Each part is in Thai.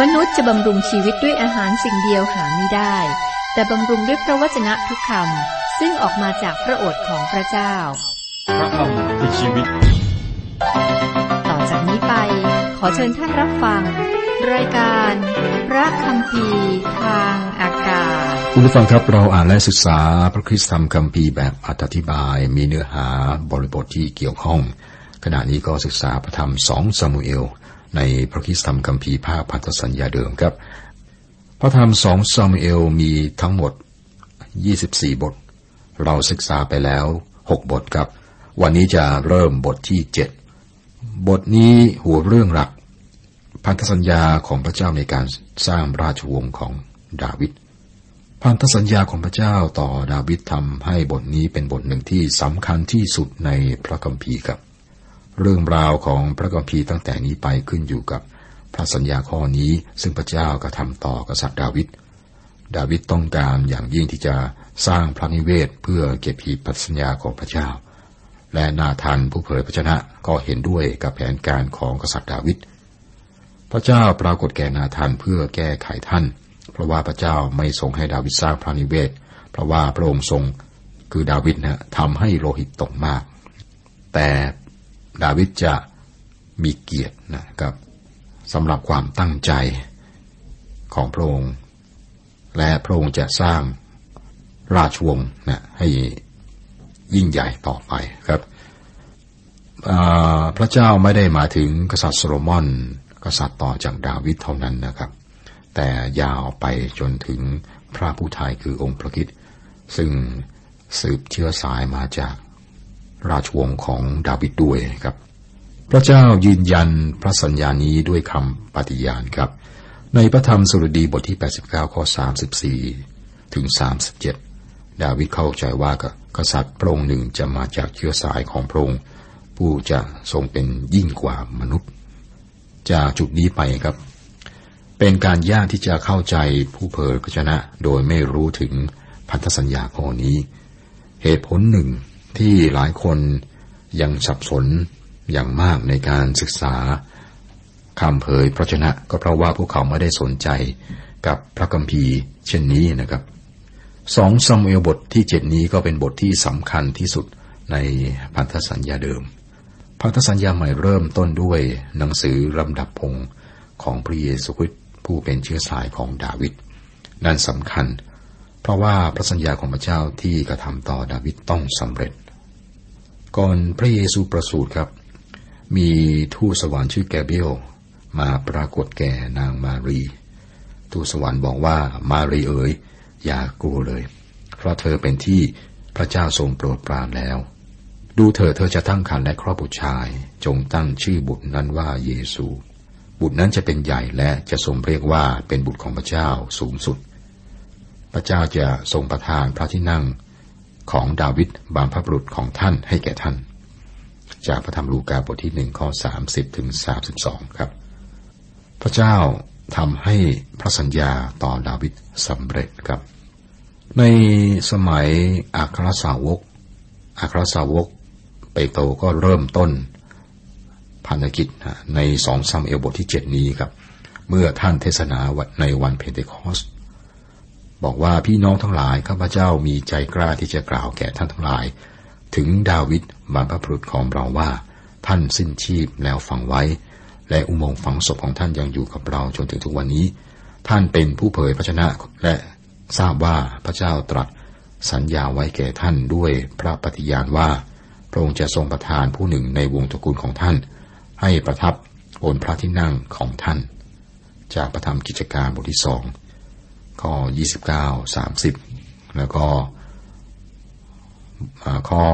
มนุษย์จะบำรุงชีวิตด้วยอาหารสิ่งเดียวหาไม่ได้ แต่บำรุงด้วยพระวจนะทุกคำซึ่งออกมาจากพระโอษฐ์ของพระเจ้า พระคำคือชีวิต ต่อจากนี้ไป ขอเชิญท่านรับฟัง รายการ พระคำพีร์ทางอากาศคุณผู้ฟังครับเราอ่านและศึกษาพระคริสตธรรมคัมภีร์แบบอธิบาย มีเนื้อหาบริบทที่เกี่ยวข้อง ขณะนี้ก็ศึกษาพระธรรมสองซามูเอล ในพระคริสตธรรมคัมภีร์ภาคพันธสัญญาเดิมครับ พระธรรมสองซามูเอลมีทั้งหมด 24 บท เราศึกษาไปแล้ว 6 บทครับ วันนี้จะเริ่มบทที่ 7 บทนี้หัวเรื่องหลัก พันธสัญญาของพระเจ้าในการสร้างราชวงศ์ของดาวิดพันธสัญญาของพระเจ้าต่อดาวิดทำให้บทนี้เป็นบทหนึ่งที่สำคัญที่สุดในพระคัมภีร์ครับ เรื่องราวของพระคัมภีร์ตั้งแต่นี้ไปขึ้นอยู่กับพระสัญญาข้อนี้ซึ่งพระเจ้ากระทำต่อกษัตริย์ดาวิด ดาวิดต้องการอย่างยิ่งที่จะสร้างพระนิเวศเพื่อเก็บหีบพันธสัญญาของพระเจ้า และนาธานผู้เผยพระชนะก็เห็นด้วยกับแผนการของกษัตริย์ดาวิด พระเจ้าปรากฏแก่นาธานเพื่อแก้ไขท่าน เพราะว่าพระเจ้าไม่ทรงให้ดาวิดสร้างพระนิเวศ เพราะว่าพระองค์ทรงคือดาวิดนะทำให้โลหิตตกมาก แต่ ดาวิดจะมีเกียรตินะครับสำหรับความตั้งใจของพระองค์ และพระองค์จะสร้างราชวงศ์นะให้ยิ่งใหญ่ต่อไปครับพระเจ้าไม่ได้มาถึงกษัตริย์โซโลมอน กษัตริย์ต่อจากดาวิดเท่านั้นนะครับ แต่ยาวไปจนถึงพระผู้ไทยคือองค์พระคิดซึ่งสืบเชื้อสายมาจาก ราชวงศ์ของดาวิดด้วยครับ พระเจ้ายืนยันพระสัญญานี้ด้วยคำปฏิญาณครับ ในพระธรรมสุรดีบทที่ 89 ข้อ 34 ถึง 37 ดาวิดเข้าใจว่ากษัตริย์พระองค์หนึ่งจะมาจากเชื้อสายของพระองค์ผู้จะทรงเป็นยิ่งกว่ามนุษย์ จากจุดนี้ไปครับ เป็นการยากที่จะเข้าใจผู้เผยพระชนะ โดยไม่รู้ถึงพันธสัญญาข้อนี้ เหตุผลหนึ่ง ที่หลายคนยังสับสนอย่างมากในการศึกษาคำเผยพระชนะก็เพราะว่าพวกเขาไม่ได้สนใจกับพระคัมภีร์เช่นนี้นะครับสองซามูเอลบทที่เจ็ดนี้ก็เป็นบทที่สำคัญที่สุดในพันธสัญญาเดิม พันธสัญญาใหม่เริ่มต้นด้วยหนังสือลำดับพงของพระเยซูคริสต์ผู้เป็นเชื้อสายของดาวิดนั่นสำคัญ เพราะว่าพระสัญญาของพระเจ้าที่กระทำต่อดาวิดต้องสำเร็จ ก่อนพระเยซูประสูติครับ มีทูตสวรรค์ชื่อแกเบรียลมาปรากฏแก่นางมารี ทูตสวรรค์บอกว่ามารีเอ๋ยอย่ากลัวเลย เพราะเธอเป็นที่พระเจ้าทรงโปรดปรานแล้ว ดูเธอเธอจะตั้งครรภ์และครอบบุตรชาย จงตั้งชื่อบุตรนั้นว่าเยซู บุตรนั้นจะเป็นใหญ่และจะทรงเรียกว่าเป็นบุตรของพระเจ้าสูงสุด พระเจ้าจะทรงประทานพระที่นั่ง ของดาวิดบางพระบุรุษของท่านให้แก่ท่าน จากพระธรรมลูกาบทที่หนึ่งข้อสามสิบถึงสามสิบสองครับ พระเจ้าทำให้พระสัญญาต่อดาวิดสำเร็จครับ ในสมัยอัครสาวกอัครสาวกเปโตรก็เริ่มต้นพันธกิจในสองซัมเอลบทที่เจ็ดนี้ครับ เมื่อท่านเทศนาในวันเพนเทคอส บอกว่าพี่น้องทั้งหลายข้าพเจ้ามีใจกล้าที่จะกล่าวแก่ท่านทั้งหลาย ถึงดาวิดบรรพบุรุษของเราว่า ท่านสิ้นชีพแล้วฝังไว้ และอุโมงค์ฝังศพของท่านยังอยู่กับเราจนถึงทุกวันนี้ ท่านเป็นผู้เผยพระชนะและทราบว่าพระเจ้าตรัสสัญญาไว้แก่ท่านด้วยพระปฏิญาณว่าพระองค์จะทรงประทานผู้หนึ่งในวงตระกูลของท่าน ให้ประทับบนพระที่นั่งของท่าน จากประธรรมกิจการบทที่สอง ข้อ 29 30 แล้วก็ข้อ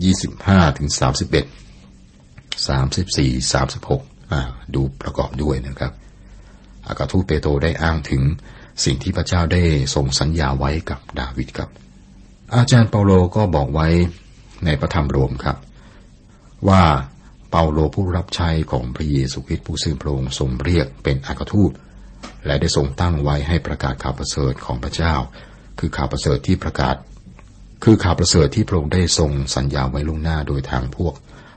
25 ถึง 31 34 36 ดูประกอบด้วยนะครับอากาทูตเปโตรได้อ้างถึงสิ่งที่พระเจ้าได้ทรงสัญญาไว้กับดาวิดครับ อาจารย์เปาโลก็บอกไว้ในพระธรรมโรมครับ ว่าเปาโลผู้รับใช้ของพระเยซูคริสต์ผู้ซึ่งพระองค์ทรงเรียกเป็นอากาทูต และได้ทรงตั้งไว้ให้ประกาศข่าวประเสริฐของพระเจ้า คือข่าวประเสริฐที่ประกาศ คือข่าวประเสริฐที่พระองค์ได้ทรงสัญญาไว้ล่วงหน้าโดยทางพวก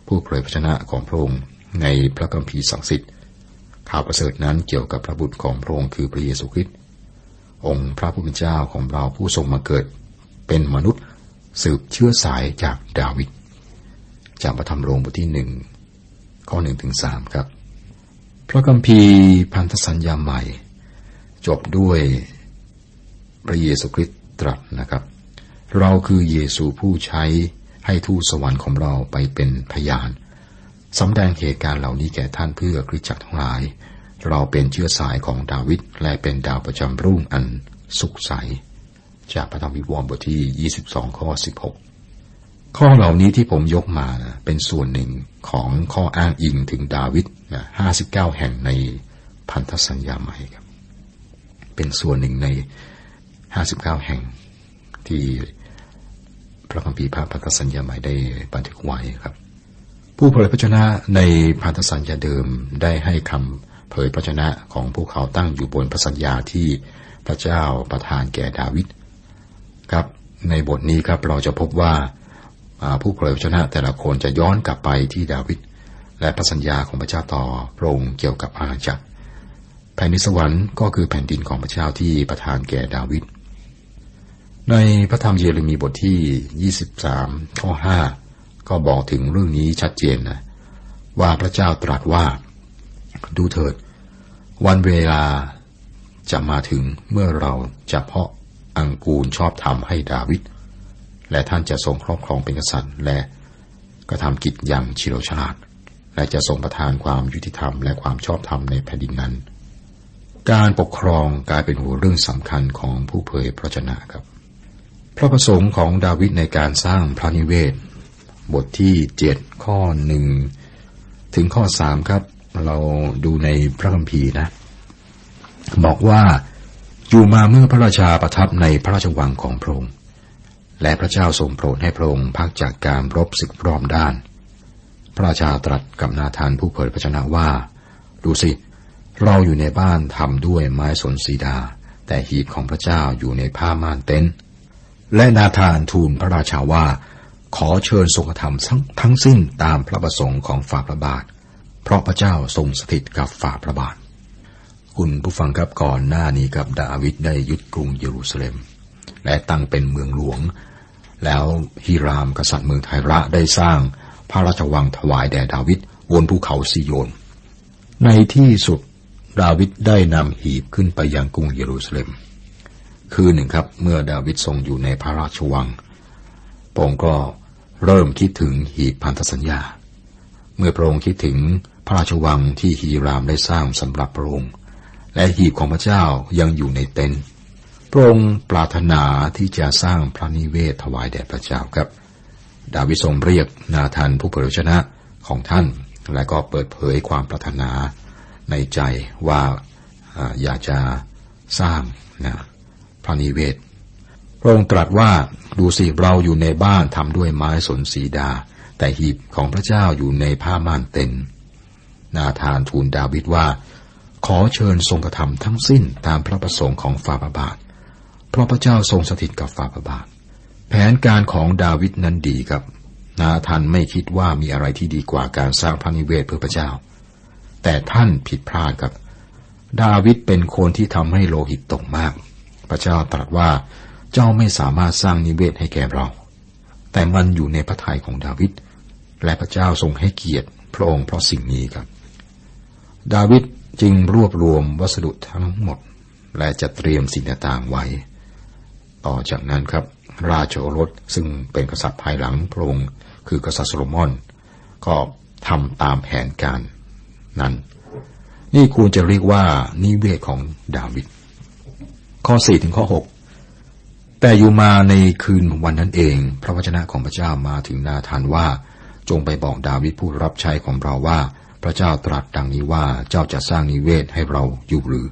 ผู้เผยพระชนะของพระองค์ในพระคัมภีร์ศักดิ์สิทธิ์ข่าวประเสริฐนั้นเกี่ยวกับพระบุตรของพระองค์คือพระเยซูคริสต์องค์พระผู้เป็นเจ้าของเราผู้ทรงมาเกิด เป็นมนุษย์สืบเชื้อสายจากดาวิดจากพระธรรมโรงบทที่หนึ่งข้อหนึ่งถึงสามครับ พระคัมภีร์พันธสัญญาใหม่ จบด้วยพระเยซูคริสต์ตรัสนะครับ เราคือเยซูผู้ใช้ให้ทูตสวรรค์ของเราไปเป็นพยานสำแดงเหตุการณ์เหล่านี้แก่ท่านเพื่อคริสจักรทั้งหลาย เราเป็นเชื้อสายของดาวิดและเป็นดาวประจำรุ่งอันสุขใส จากพระธรรมวิวรณ์บทที่ 22 ข้อ 16 ข้อเหล่านี้ที่ผมยกมานะเป็นส่วนหนึ่งของข้ออ้างอิงถึงดาวิดนะ59แห่งในพันธสัญญาใหม่ครับ เป็นส่วนหนึ่งใน59แห่งที่พระคัมภีร์พระพันธสัญญาใหม่ได้บันทึกไว้ครับ ผู้เผยพระชนะในพันธสัญญาเดิมได้ให้คำเผยพระชนะของพวกเขาตั้งอยู่บนพระสัญญาที่พระเจ้าประทานแก่ดาวิดครับ ในบทนี้ครับเราจะพบว่า ผู้เผยพระชนะแต่ละคนจะย้อนกลับไปที่ดาวิดและพระสัญญาของพระเจ้าต่อพระองค์เกี่ยวกับอาณาจักร แผ่นดินสวรรค์ก็คือแผ่นดินของพระเจ้าที่ประทานแก่ดาวิดในพระธรรมเยเรมีบทที่ 23 ข้อ 5 ก็บอกถึงเรื่องนี้ชัดเจนนะว่าพระเจ้าตรัสว่า ดูเถิด วันเวลาจะมาถึงเมื่อเราจะเพาะอังกูลชอบธรรมให้ดาวิด และท่านจะทรงครอบครองเป็นกษัตริย์ และกระทำกิจอย่างชิโรฉลาด และจะทรงประทานความยุติธรรมและความชอบธรรมในแผ่นดินนั้น การปกครองกลายเป็นหัวเรื่องสำคัญของผู้เผยพระชนะครับ พระประสงค์ของดาวิดในการสร้างพระนิเวศ บทที่เจ็ดข้อหนึ่งถึงข้อสามครับ เราดูในพระคัมภีร์นะ บอกว่าอยู่มาเมื่อพระราชาประทับในพระราชวังของพระองค์ และพระเจ้าทรงโปรดให้พระองค์พักจากการรบศึกรอบด้าน พระราชาตรัสกับนาธานผู้เผยพระชนะว่า ดูสิ เราอยู่ในบ้านทำด้วยไม้สนสีดา แต่หีบของพระเจ้าอยู่ในผ้าม่านเต็นและนาธานทูลพระราชาว่า ขอเชิญทรงกระทำทั้งสิ้นตามพระประสงค์ของฝ่าพระบาท เพราะพระเจ้าทรงสถิตกับฝ่าพระบาท คุณผู้ฟังครับก่อนหน้านี้กับดาวิดได้ยึดกรุงเยรูซาเล็ม และตั้งเป็นเมืองหลวง แล้วฮิรามกษัตริย์เมืองไทระได้สร้างพระราชวังถวายแด่ดาวิดบนภูเขาซิโยน ในที่สุดดาวิดได้นำหีบขึ้นไปยังกรุงเยรูซาเล็ม คือหนึ่งครับ เมื่อดาวิดทรงอยู่ในพระราชวังพระองค์ก็เริ่มคิดถึงหีบพันธสัญญา เมื่อพระองค์คิดถึงพระราชวังที่ฮีรามได้สร้างสำหรับพระองค์ และหีบของพระเจ้ายังอยู่ในเต็นท์ ระองค์ปรารถนาที่จะสร้างพระนิเวศถวายแด่พระเจ้าครับ ดาวิดทรงเรียกนาธันผู้เผยชนะของท่าน และก็เปิดเผยความปรารถนาในใจว่าอยากจะสร้างนะพระนิเวศระองค์ตรัสว่าดูสิเราอยู่ในบ้านทำด้วยไม้สนสีดา แต่หีบของพระเจ้าอยู่ในผ้าม่านเต็นนาธานทูลดาวิดว่า ขอเชิญทรงกระทำทั้งสิ้นตามพระประสงค์ของฝ่าพระบาท เพราะพระเจ้าทรงสถิตกับฝ่าพระบาท แผนการของดาวิดนั้นดีครับ นาธานไม่คิดว่ามีอะไรที่ดีกว่าการสร้างพระนิเวศเพื่อพระเจ้า แต่ท่านผิดพลาดครับ ดาวิดเป็นคนที่ทำให้โลหิตตกมาก พระเจ้าตรัสว่าเจ้าไม่สามารถสร้างนิเวศให้แก่เรา แต่มันอยู่ในพระทัยของดาวิดและพระเจ้าทรงให้เกียรติพระองค์เพราะสิ่งนี้ครับ ดาวิดจึงรวบรวมวัสดุทั้งหมด และจะเตรียมสิ่งต่างๆไว้ ต่อจากนั้นครับ ราชโอรสซึ่งเป็นกษัตริย์ภายหลังพระองค์คือกษัตริย์โซโลมอน ก็ทำตามแผนการนั้น นี่ควรจะเรียกว่านิเวศของดาวิดข้อ4ถึงข้อ6แต่อยู่มาในคืนวันนั้นเอง พระวจนะของพระเจ้ามาถึงนาธานว่า จงไปบอกดาวิดผู้รับใช้ของเราว่า พระเจ้าตรัสดังนี้ว่าเจ้าจะสร้างนิเวศให้เราอยู่หรือ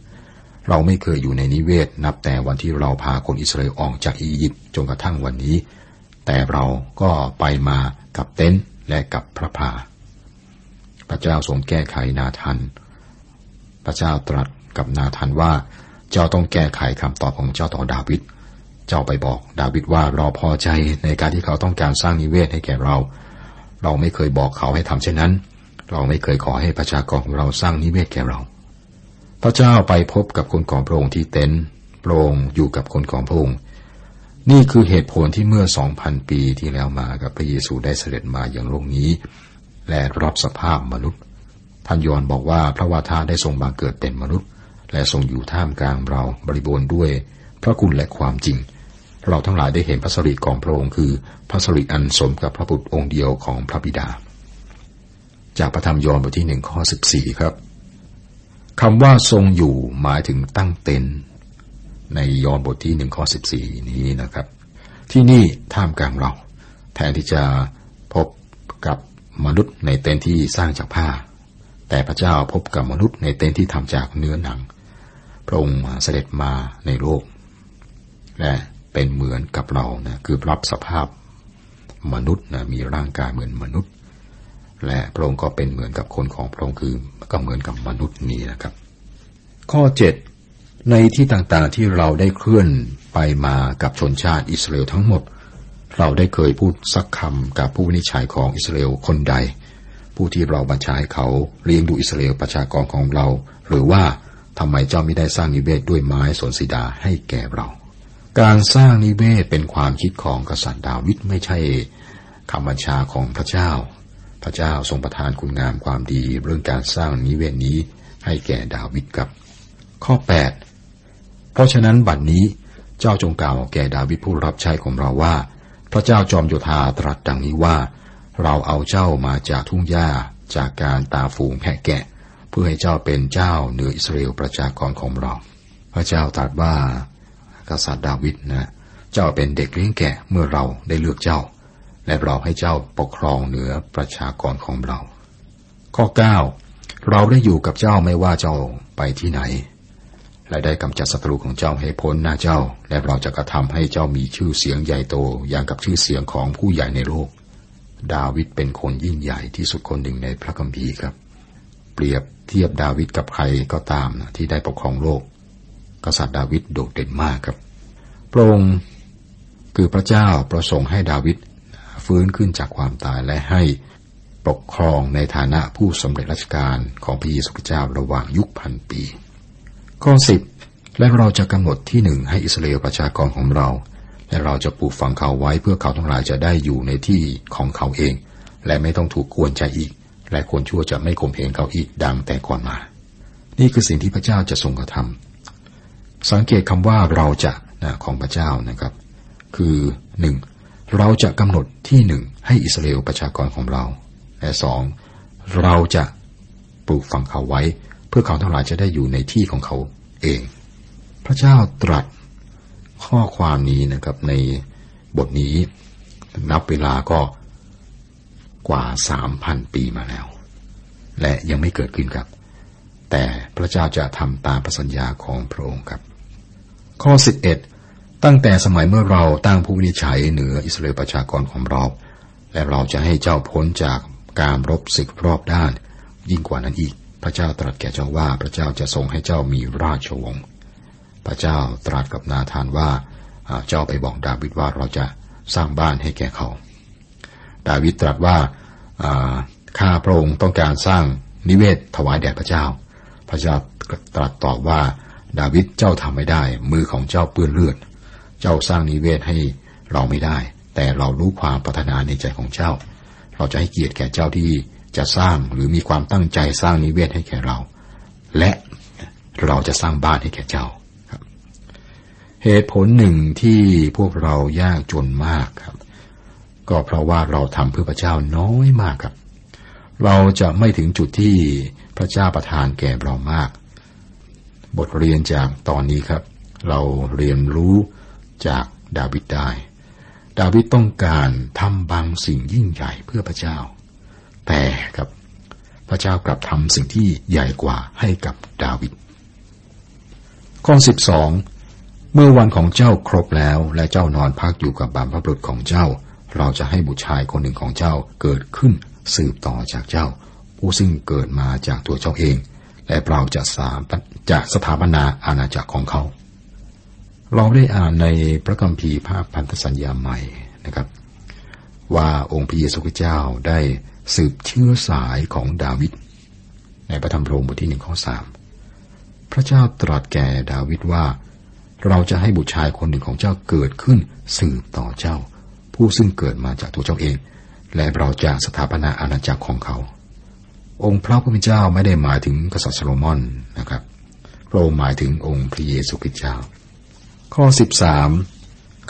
เราไม่เคยอยู่ในนิเวศนับแต่วันที่เราพาคนอิสราเอลออกจากอียิปต์จนกระทั่งวันนี้ แต่เราก็ไปมากับเต็นท์และกับพระพาพระเจ้าทรงแก้ไขนาธานพระเจ้าตรัสกับนาธานว่า เจ้าต้องแก้ไขคำตอบของเจ้าต่อดาวิด เจ้าไปบอกดาวิดว่าเราพอใจในการที่เขาต้องการสร้างนิเวศให้แก่เรา เราไม่เคยบอกเขาให้ทำเช่นนั้น เราไม่เคยขอให้ประชากรของเราสร้างนิเวศแก่เรา พระเจ้าไปพบกับคนของพระองค์ที่เต็นท์พระองค์อยู่กับคนของพระองค์นี่คือเหตุผลที่เมื่อสองพันปีที่แล้วมากับพระเยซูได้เสด็จมาอย่างโลกนี้ และรับสภาพมนุษย์ท่านยอนบอกว่าพระวาทาได้ทรงมาเกิดเป็นมนุษย์ และทรงอยู่ท่ามกลางเราบริบูรณ์ด้วย พระคุณและความจริง เราทั้งหลายได้เห็นพระสริของพระองค์คือ พระสริอันสมกับพระบุตรองค์เดียวของพระบิดา จากพระธรรมยอห์นบทที่หนึ่งข้อสิบสี่ครับ คำว่าทรงอยู่หมายถึงตั้งเต็นในยอห์นบทที่หนึ่งข้อสิบสี่นี้นะครับ ที่นี่ท่ามกลางเรา แทนที่จะพบกับมนุษย์ในเต็นที่สร้างจากผ้า แต่พระเจ้าพบกับมนุษย์ในเต็นที่ทำจากเนื้อหนัง พระองค์เสด็จมาในโลก และเป็นเหมือนกับเรานะคือรับสภาพมนุษย์นะมีร่างกายเหมือนมนุษย์ และพระองค์ก็เป็นเหมือนกับคนของพระองค์คือ ก็เหมือนกับมนุษย์นี้นะครับ ข้อเจ็ดในที่ต่างๆที่เราได้เคลื่อนไปมากับชนชาติอิสราเอลทั้งหมด เราได้เคยพูดสักคำกับผู้วินิจฉัยของอิสราเอลคนใด ผู้ที่เราบัญชาให้เขาเลี้ยงดูอิสราเอลประชากรของเรา หรือว่าทำไมเจ้าไม่ได้สร้างนิเวศด้วยไม้สนสีดาให้แก่เรา การสร้างนิเวศเป็นความคิดของกษัตริย์ดาวิดไม่ใช่คำบัญชาของพระเจ้า พระเจ้าทรงประทานคุณงามความดีเรื่องการสร้างนิเวศนี้ให้แก่ดาวิดกับ ข้อ 8 เพราะฉะนั้นบัดนนี้เจ้าจงกล่าวแก่ดาวิดผู้รับใช้ของเราว่า พระเจ้าจอมโยธาตรัสดังนี้ว่า เราเอาเจ้ามาจากทุ่งหญ้าจากการตาฝูงแพะแกะ เพื่อให้เจ้าเป็นเจ้าเหนืออิสราเอลประชากรของเรา พระเจ้าตรัสว่ากษัตริย์ดาวิดนะเจ้าเป็นเด็กเลี้ยงแกะเมื่อเราได้เลือกเจ้า และเราให้เจ้าปกครองเหนือประชากรของเรา ข้อ 9 เราได้อยู่กับเจ้าไม่ว่าเจ้าไปที่ไหน และได้กำจัดศัตรูของเจ้าให้พ้นหน้าเจ้า และเราจะกระทำให้เจ้ามีชื่อเสียงใหญ่โตอย่างกับชื่อเสียงของผู้ใหญ่ในโลก ดาวิดเป็นคนยิ่งใหญ่ที่สุดคนหนึ่งในพระคัมภีร์ครับ เปรียบเทียบดาวิดกับใครก็ตามที่ได้ปกครองโลก กษัตริย์ดาวิดโดดเด่นมากครับพระองค์คือพระเจ้าประสงค์ให้ดาวิด ฟื้นขึ้นจากความตายและให้ปกครองในฐานะผู้สำเร็จราชการของพระเยซูคริสต์เจ้าระหว่างยุคพันปี ข้อสิบและเราจะกำหนดที่หนึ่งให้อิสราเอลประชากรของเรา และเราจะปลูกฝังเขาไว้เพื่อเขาทั้งหลายจะได้อยู่ในที่ของเขาเอง และไม่ต้องถูกกวนใจอีก และคนชั่วจะไม่ข่มเหงเขาอีกดังแต่ก่อนมา นี่คือสิ่งที่พระเจ้าจะทรงกระทำสังเกตคำว่าเราจะนะของพระเจ้านะครับ คือหนึ่ง เราจะกำหนดที่หนึ่งให้อิสราเอลประชากรของเราและสองเราจะปลูกฝังเขาไว้ เพื่อเขาทั้งหลายจะได้อยู่ในที่ของเขาเอง พระเจ้าตรัสข้อความนี้นะครับในบทนี้นับเวลาก็กว่าสามพันปีมาแล้ว และยังไม่เกิดขึ้นครับ แต่พระเจ้าจะทำตามประสัญญาของพระองค์ครับ ข้อ11 ตั้งแต่สมัยเมื่อเราตั้งผู้วินิจฉัยเหนืออิสราเอลประชากรของเรา และเราจะให้เจ้าพ้นจากการรบศึกรอบด้าน ยิ่งกว่านั้นอีก พระเจ้าตรัสแก่เจ้าว่าพระเจ้าจะทรงให้เจ้ามีราชวงศ์พระเจ้าตรัสกับนาธานว่าเจ้าไปบอกดาวิดว่าเราจะสร้างบ้านให้แก่เขา ดาวิดตรัสว่าข้าพระองค์ต้องการสร้างนิเวศถวายแด่พระเจ้า พระเจ้าตรัสตอบว่า ดาวิดเจ้าทำไม่ได้ มือของเจ้าเปื้อนเลือด เจ้าสร้างนิเวศให้เราไม่ได้ แต่เรารู้ความปรารถนาในใจของเจ้า เราจะให้เกียรติแก่เจ้าที่จะสร้างหรือมีความตั้งใจสร้างนิเวศให้แก่เรา และเราจะสร้างบ้านให้แก่เจ้าครับ เหตุผลหนึ่งที่พวกเรายากจนมากครับ ก็เพราะว่าเราทำเพื่อพระเจ้าน้อยมากครับ เราจะไม่ถึงจุดที่พระเจ้าประทานแก่เรามาก บทเรียนจากตอนนี้ครับ เราเรียนรู้ จากดาวิดได้ ดาวิดต้องการทำบางสิ่งยิ่งใหญ่เพื่อพระเจ้า แต่ครับพระเจ้ากลับทำสิ่งที่ใหญ่กว่าให้กับดาวิด ข้อสิบสองเมื่อวันของเจ้าครบแล้วและเจ้านอนพักอยู่กับบรรพบุรุษของเจ้า เราจะให้บุตรชายคนหนึ่งของเจ้าเกิดขึ้นสืบต่อจากเจ้า ผู้ซึ่งเกิดมาจากตัวเจ้าเอง และเราจะสามจะสถาปนาอาณาจักรของเขา เราได้อ่านในพระคัมภีร์ภาพพันธสัญญาใหม่นะครับ ว่าองค์พระเยซูคริสต์เจ้าได้สืบเชื้อสายของดาวิดในพระธรรมโรมบทที่หนึ่งข้อสามพพระเจ้าตรัสแก่ดาวิดว่า เราจะให้บุตรชายคนหนึ่งของเจ้าเกิดขึ้นสืบต่อเจ้า ผู้ซึ่งเกิดมาจากตัวเจ้าเอง และเราจะสถาปนาอาณาจักรของเขา องค์พระผู้เป็นเจ้าไม่ได้หมายถึงกษัตริย์โซโลมอนนะครับพระองค์หมายถึงองค์พระเยซูคริสต์เจ้า ข้อสิบสาม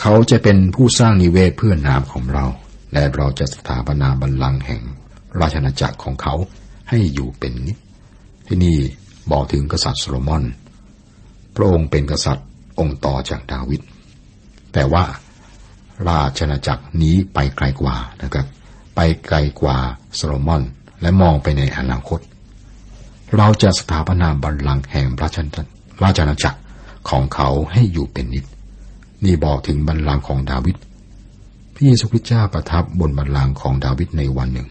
เขาจะเป็นผู้สร้างนิเวศเพื่อนามของเรา และเราจะสถาปนาบัลลังก์แห่งราชนาจักรของเขาให้อยู่เป็นนิจที่นี่บอกถึงกษัตริย์โซโลมอน พระองค์เป็นกษัตริย์องค์ต่อจากดาวิด แต่ว่าราชนาจักรนี้ไปไกลกว่านะครับ ไปไกลกว่าโซโลมอน และมองไปในอนาคต เราจะสถาปนาบัลลังก์แห่งราชราชนาจักร ของเขาให้อยู่เป็นนิจนี่บอกถึงบัลลังก์ของดาวิดพระเยซูคริสต์เจ้าประทับบนบัลลังก์ของดาวิดในวันหนึ่ง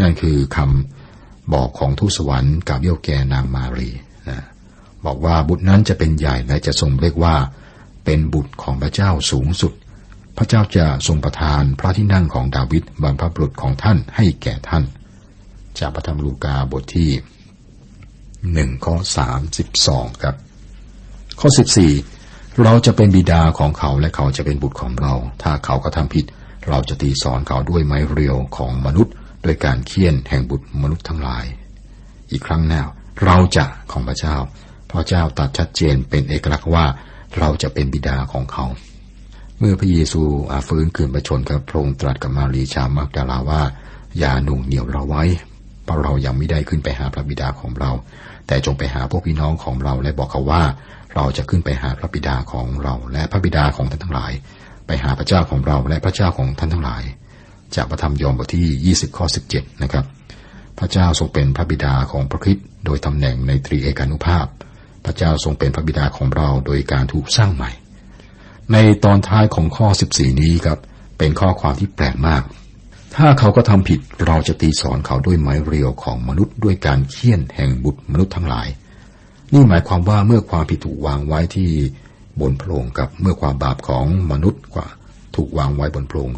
นั่นคือคำบอกของทูตสวรรค์กับเยี่ยวแกนางมารีนะบอกว่าบุตรนั้นจะเป็นใหญ่และจะทรงเรียกว่าเป็นบุตรของพระเจ้าสูงสุด พระเจ้าจะทรงประทานพระที่นั่งของดาวิดบรรพบุรุษของท่านให้แก่ท่าน จากพระธรรมลูกาบทที่หนึ่งข้อสามสิบสองครับ ข้อสิบสี่เราจะเป็นบิดาของเขาและเขาจะเป็นบุตรของเรา ถ้าเขาก็ทำผิด เราจะตีสอนเขาด้วยไม้เรียวของมนุษย์ด้วยการเคี่ยนแห่งบุตรมนุษย์ทั้งหลาย อีกครั้งแนวเราจะของพระเจ้า พระเจ้าตัดชัดเจนเป็นเอกลักษณ์ว่าเราจะเป็นบิดาของเขา เมื่อพระเยซูอาฟื้นคืนประชนกับพระองค์ตรัสกับมารีชามักดาลาว่า อย่าหนุ่งเหนียวเราไว้เพราะเรายังไม่ได้ขึ้นไปหาพระบิดาของเรา แต่จงไปหาพวกพี่น้องของเราและบอกเขาว่า เราจะขึ้นไปหาพระบิดาของเราและพระบิดาของท่านทั้งหลาย ไปหาพระเจ้าของเราและพระเจ้าของท่านทั้งหลาย จากพระธรรมยอห์นบทที่ 20 ข้อ 17 นะครับ พระเจ้าทรงเป็นพระบิดาของพระคริสต์โดยตำแหน่งในตรีเอกานุภาพ พระเจ้าทรงเป็นพระบิดาของเราโดยการถูกสร้างใหม่ ในตอนท้ายของข้อ 14 นี้ครับ เป็นข้อความที่แปลกมาก ถ้าเขาก็ทำผิดเราจะตีสอนเขาด้วยไม้เรียวของมนุษย์ด้วยการเคี่ยนแห่งบุตรมนุษย์ทั้งหลาย นี่หมายความว่าเมื่อความผิดถูกวางไว้ที่บนโพรงกับเมื่อความบาปของมนุษย์กว่าถูกวางไว้บนโพรง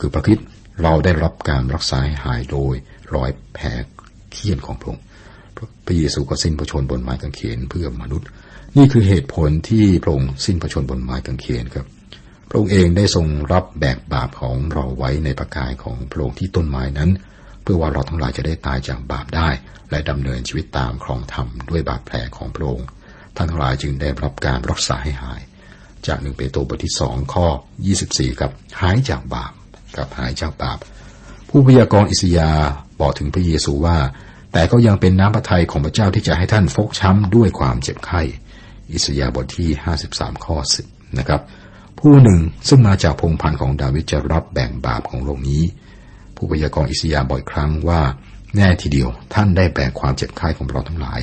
คือพระคิดเราได้รับการรักษาหายโดยรอยแผลเคี่ยนของพระองค์พระเยซูก็สิ้นพระชนบนไม้กางเขนเพื่อมนุษย์ นี่คือเหตุผลที่พระองค์สิ้นพระชนบนไม้กางเขนครับ พระองค์เองได้ทรงรับแบกบาปของเราไว้ในประกายของพระองค์ที่ต้นไม้นั้น เพื่อว่าเราทั้งหลายจะได้ตายจากบาปได้ และดำเนินชีวิตตามครองธรรมด้วยบาดแผลของพระองค์ท่านทั้งหลายจึงได้รับการรักษาให้หาย จากหนึ่งเปโตรบทที่สองข้อ 24กับหายจากบาปกับหายจากบาป ผู้พยากรณ์อิสยาบอกถึงพระเยซูว่า แต่ก็ยังเป็นน้ำพระทัยของพระเจ้าที่จะให้ท่านฟกช้ำด้วยความเจ็บไข้อิสยาบทที่ 53 ข้อ 10 นะครับ ผู้หนึ่งซึ่งมาจากพงพันธ์ของดาวิดจะรับแบ่งบาปของโลกนี้ ผู้พยากรณ์อิสยาบ่อยครั้งว่า แน่ทีเดียวท่านได้แบกความเจ็บไข้ของเราทั้งหลาย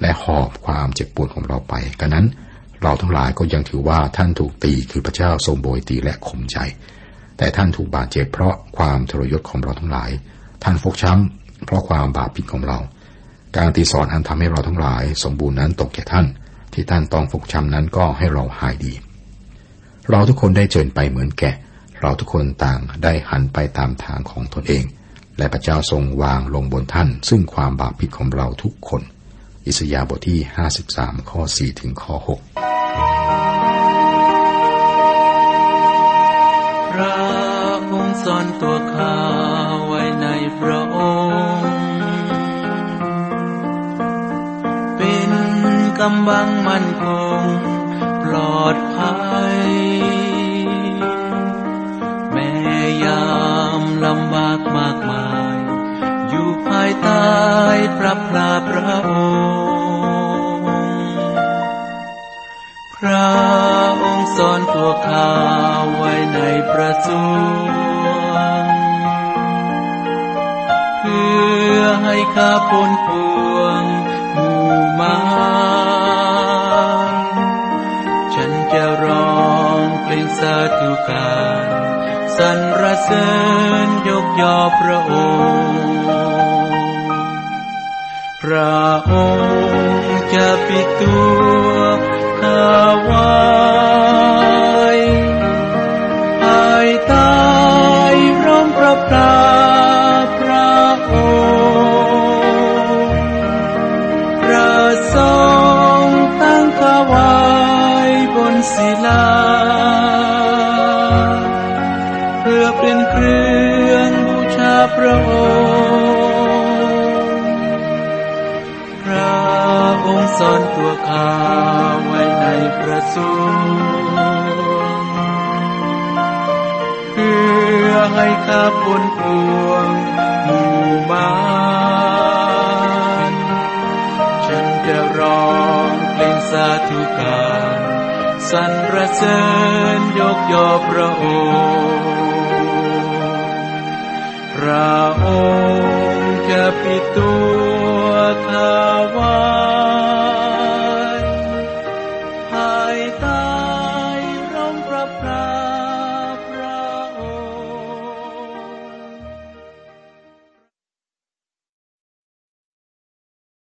และหอบความเจ็บปวดของเราไปกันนั้นเราทั้งหลายก็ยังถือว่าท่านถูกตีคือพระเจ้าทรงโบยตีและข่มใจ แต่ท่านถูกบาดเจ็บเพราะความทรยศของเราทั้งหลาย ท่านฟกช้ำเพราะความบาปผิดของเรา การตีสอนอันทำให้เราทั้งหลาย สมบูรณ์นั้นตกแก่ท่าน ที่ท่านต้องฟกช้ำนั้นก็ให้เราหายดี เราทุกคนได้เจิญไปเหมือนแกะ เราทุกคนต่างได้หันไปตามทางของตนเอง และพระเจ้าทรงวางลงบนท่าน ซึ่งความบาปผิดของเราทุกคน อิสยาบทที่ 53 ข้อ 4 ถึงข้อ 6 พระองค์ซ่อนตัวข้าไว้ในพระองค์ เป็นกำบังมั่นคง ปลอดภัย ยามลำบากมากมาย อยู่ภายใต้พระพลาพระองค์พระองค์ซ่อนตัวข้าไว้ในประสูงเพื่อให้ข้าพ้นพวงหมู่มารฉันจะร้องเพลงสาธุการ สรรเสริญยกยอพระองค์ พระองค์จะปิดตัวข้าไว้ภายใต้ร่มพระพลาพระองค์พระทรงศิลา ระองค์พระองค์สอนตัวข้าไว้ในประสูงเพื่อให้ข้าพ้นปวงหมู่มารฉันจะร้องเพลงสาธุการสรรเสริญยกย่อพระองค์ พระองค์จะปิดตัว